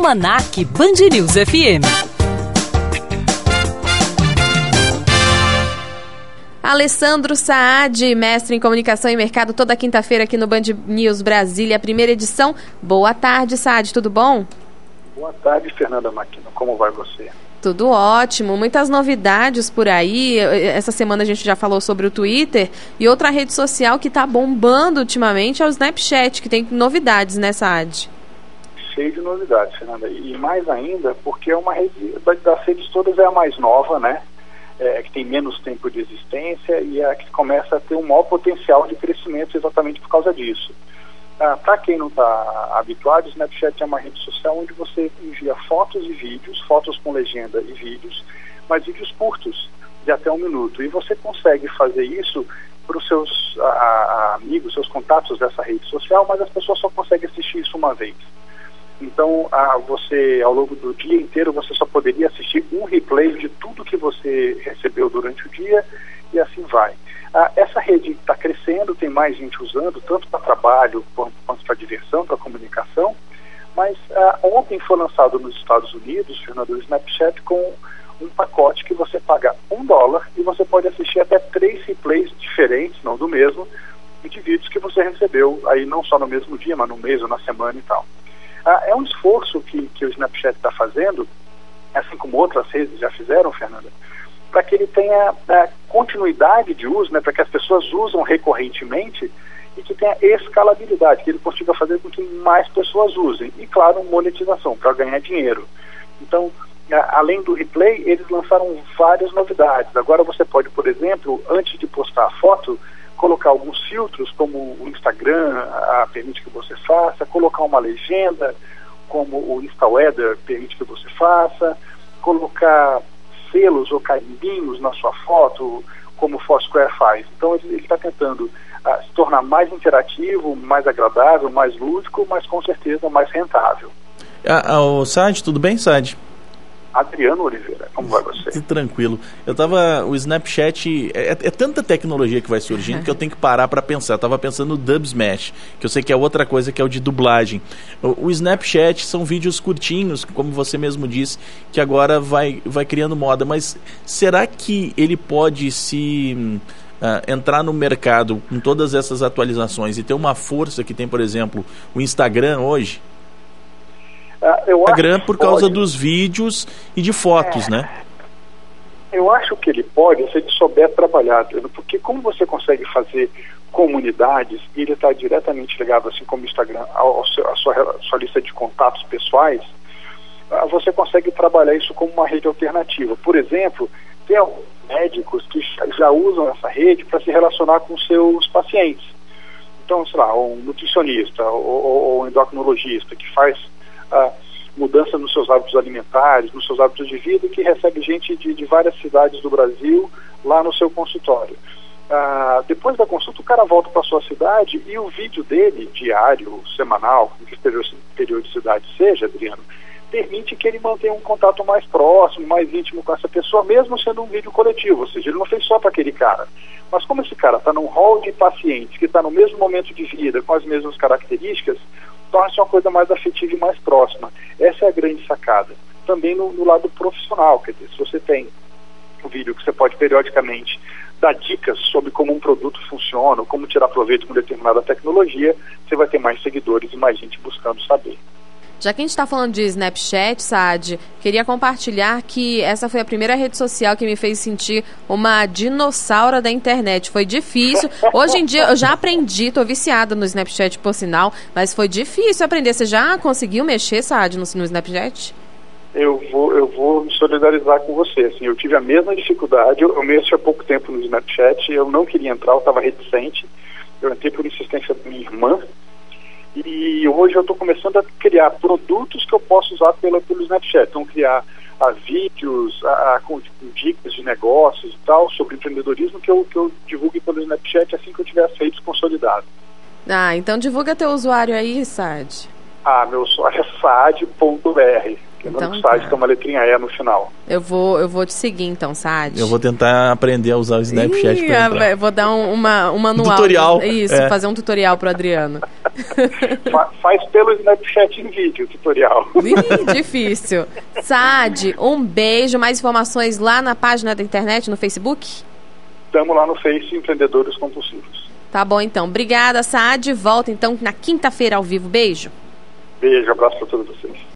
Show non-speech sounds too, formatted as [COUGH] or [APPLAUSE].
Almanac Band News FM. Alessandro Saad, mestre em comunicação e mercado, toda quinta-feira aqui no Band News Brasília, primeira edição. Boa tarde, Saad, tudo bom? Boa tarde, Fernanda Maquino. Como vai você? Tudo ótimo, muitas novidades por aí. Essa semana a gente já falou sobre o Twitter e outra rede social que está bombando ultimamente é o Snapchat, que tem novidades nessa ad. Cheio de novidades, Fernanda. E mais ainda, porque é uma rede, das redes todas é a mais nova, né? É, que tem menos tempo de existência e é a que começa a ter um maior potencial de crescimento exatamente por causa disso. Ah, Para quem não está habituado, o Snapchat é uma rede social onde você envia fotos e vídeos, fotos com legenda e vídeos, mas vídeos curtos, de até um minuto. E você consegue fazer isso para os seus ah, amigos, seus contatos dessa rede social, mas as pessoas só conseguem assistir isso uma vez. Então, ah, você, ao longo do dia inteiro, você só poderia assistir um replay de tudo que você recebeu durante o dia e assim vai. Ah, essa rede está crescendo, tem mais gente usando, tanto para trabalho quanto, quanto para diversão, para comunicação. Mas ah, ontem foi lançado nos Estados Unidos, Fernando, o Snapchat com um pacote que você paga um dólar e você pode assistir até três replays diferentes, não do mesmo, de vídeos que você recebeu aí não só no mesmo dia, mas no mês ou na semana e tal. Ah, é um esforço que, que o Snapchat está fazendo, assim como outras redes já fizeram, Fernanda, para que ele tenha é, continuidade de uso, né, para que as pessoas usam recorrentemente e que tenha escalabilidade, que ele consiga fazer com que mais pessoas usem. E, claro, monetização, para ganhar dinheiro. Então, além do replay, eles lançaram várias novidades. Agora você pode, por exemplo, antes de postar a foto, colocar alguns filtros, como o Instagram a, permite que você faça, colocar uma legenda, como o InstaWeather permite que você faça, colocar selos ou carimbinhos na sua foto, como o Foursquare faz. Então ele está tentando uh, se tornar mais interativo, mais agradável, mais lúdico, mas com certeza mais rentável. Ah, ah, o Sad, tudo bem, Sad? Adriano Oliveira, como vai você? Tranquilo. Eu tava. O Snapchat. É, é tanta tecnologia que vai surgindo que eu tenho que parar para pensar. Eu tava pensando no Dub Smash, que eu sei que é outra coisa que é o de dublagem. O, o, Snapchat são vídeos curtinhos, como você mesmo disse, que agora vai, vai criando moda. Mas será que ele pode se. Uh, entrar no mercado com todas essas atualizações e ter uma força que tem, por exemplo, o Instagram hoje? Uh, Instagram por causa pode. dos vídeos e de fotos, é. né? Eu acho que ele pode se ele souber trabalhar, porque como você consegue fazer comunidades e ele está diretamente ligado, assim como o Instagram, ao, seu, à sua, à sua lista de contatos pessoais, uh, você consegue trabalhar isso como uma rede alternativa. Por exemplo, tem médicos que já usam essa rede para se relacionar com seus pacientes. Então, sei lá, um nutricionista ou, ou, ou um endocrinologista que faz a mudança nos seus hábitos alimentares, nos seus hábitos de vida, que recebe gente de, de várias cidades do Brasil lá no seu consultório. Ah, depois da consulta, o cara volta para sua cidade e o vídeo dele, diário, semanal, em que periodicidade seja, Adriano, permite que ele mantenha um contato mais próximo, mais íntimo com essa pessoa, mesmo sendo um vídeo coletivo, ou seja, ele não fez só para aquele cara. Mas como esse cara está num hall de pacientes que está no mesmo momento de vida, com as mesmas características, torna-se uma coisa mais afetiva e mais próxima. Essa é a grande sacada. Também no, no lado profissional, quer dizer, se você tem um vídeo que você pode periodicamente dar dicas sobre como um produto funciona, como tirar proveito com determinada tecnologia, você vai ter mais seguidores e mais gente buscando saber. Já que a gente está falando de Snapchat, Saad, queria compartilhar que essa foi a primeira rede social que me fez sentir uma dinossauro da internet. Foi difícil. Hoje em dia eu já aprendi, estou viciada no Snapchat por sinal, mas foi difícil aprender. Você já conseguiu mexer, Saad, no, no Snapchat? Eu vou, eu vou me solidarizar com você. Assim, eu tive a mesma dificuldade. Eu, eu mexo há pouco tempo no Snapchat. Eu não queria entrar, eu estava reticente. Eu entrei por insistência da minha irmã, hoje eu estou começando a criar produtos que eu posso usar pelo, pelo Snapchat. Então, criar a, ah, vídeos, a, a, com, com, dicas de negócios e tal, sobre empreendedorismo, que eu, que eu divulgue pelo Snapchat assim que eu tiver feito consolidado. Ah, então divulga teu usuário aí, Sad. Ah, meu usuário é sad.br. Lembrando Então que o Saad tá. tem uma letrinha E no final. Eu vou, eu vou te seguir então, Saad. Eu vou tentar aprender a usar o Snapchat Ih, pra entrar. eu vou dar um, uma, um manual. tutorial, Isso, é. fazer um tutorial pro Adriano. [LAUGHS] Fa- faz pelo Snapchat em vídeo o tutorial. [LAUGHS] Ih, difícil. Saad, um beijo. Mais informações lá na página da internet, no Facebook? Estamos lá no Face Empreendedores Compulsivos. Tá bom, então. Obrigada, Saad. Volta, então, na quinta-feira ao vivo. Beijo. Beijo, abraço para todos vocês.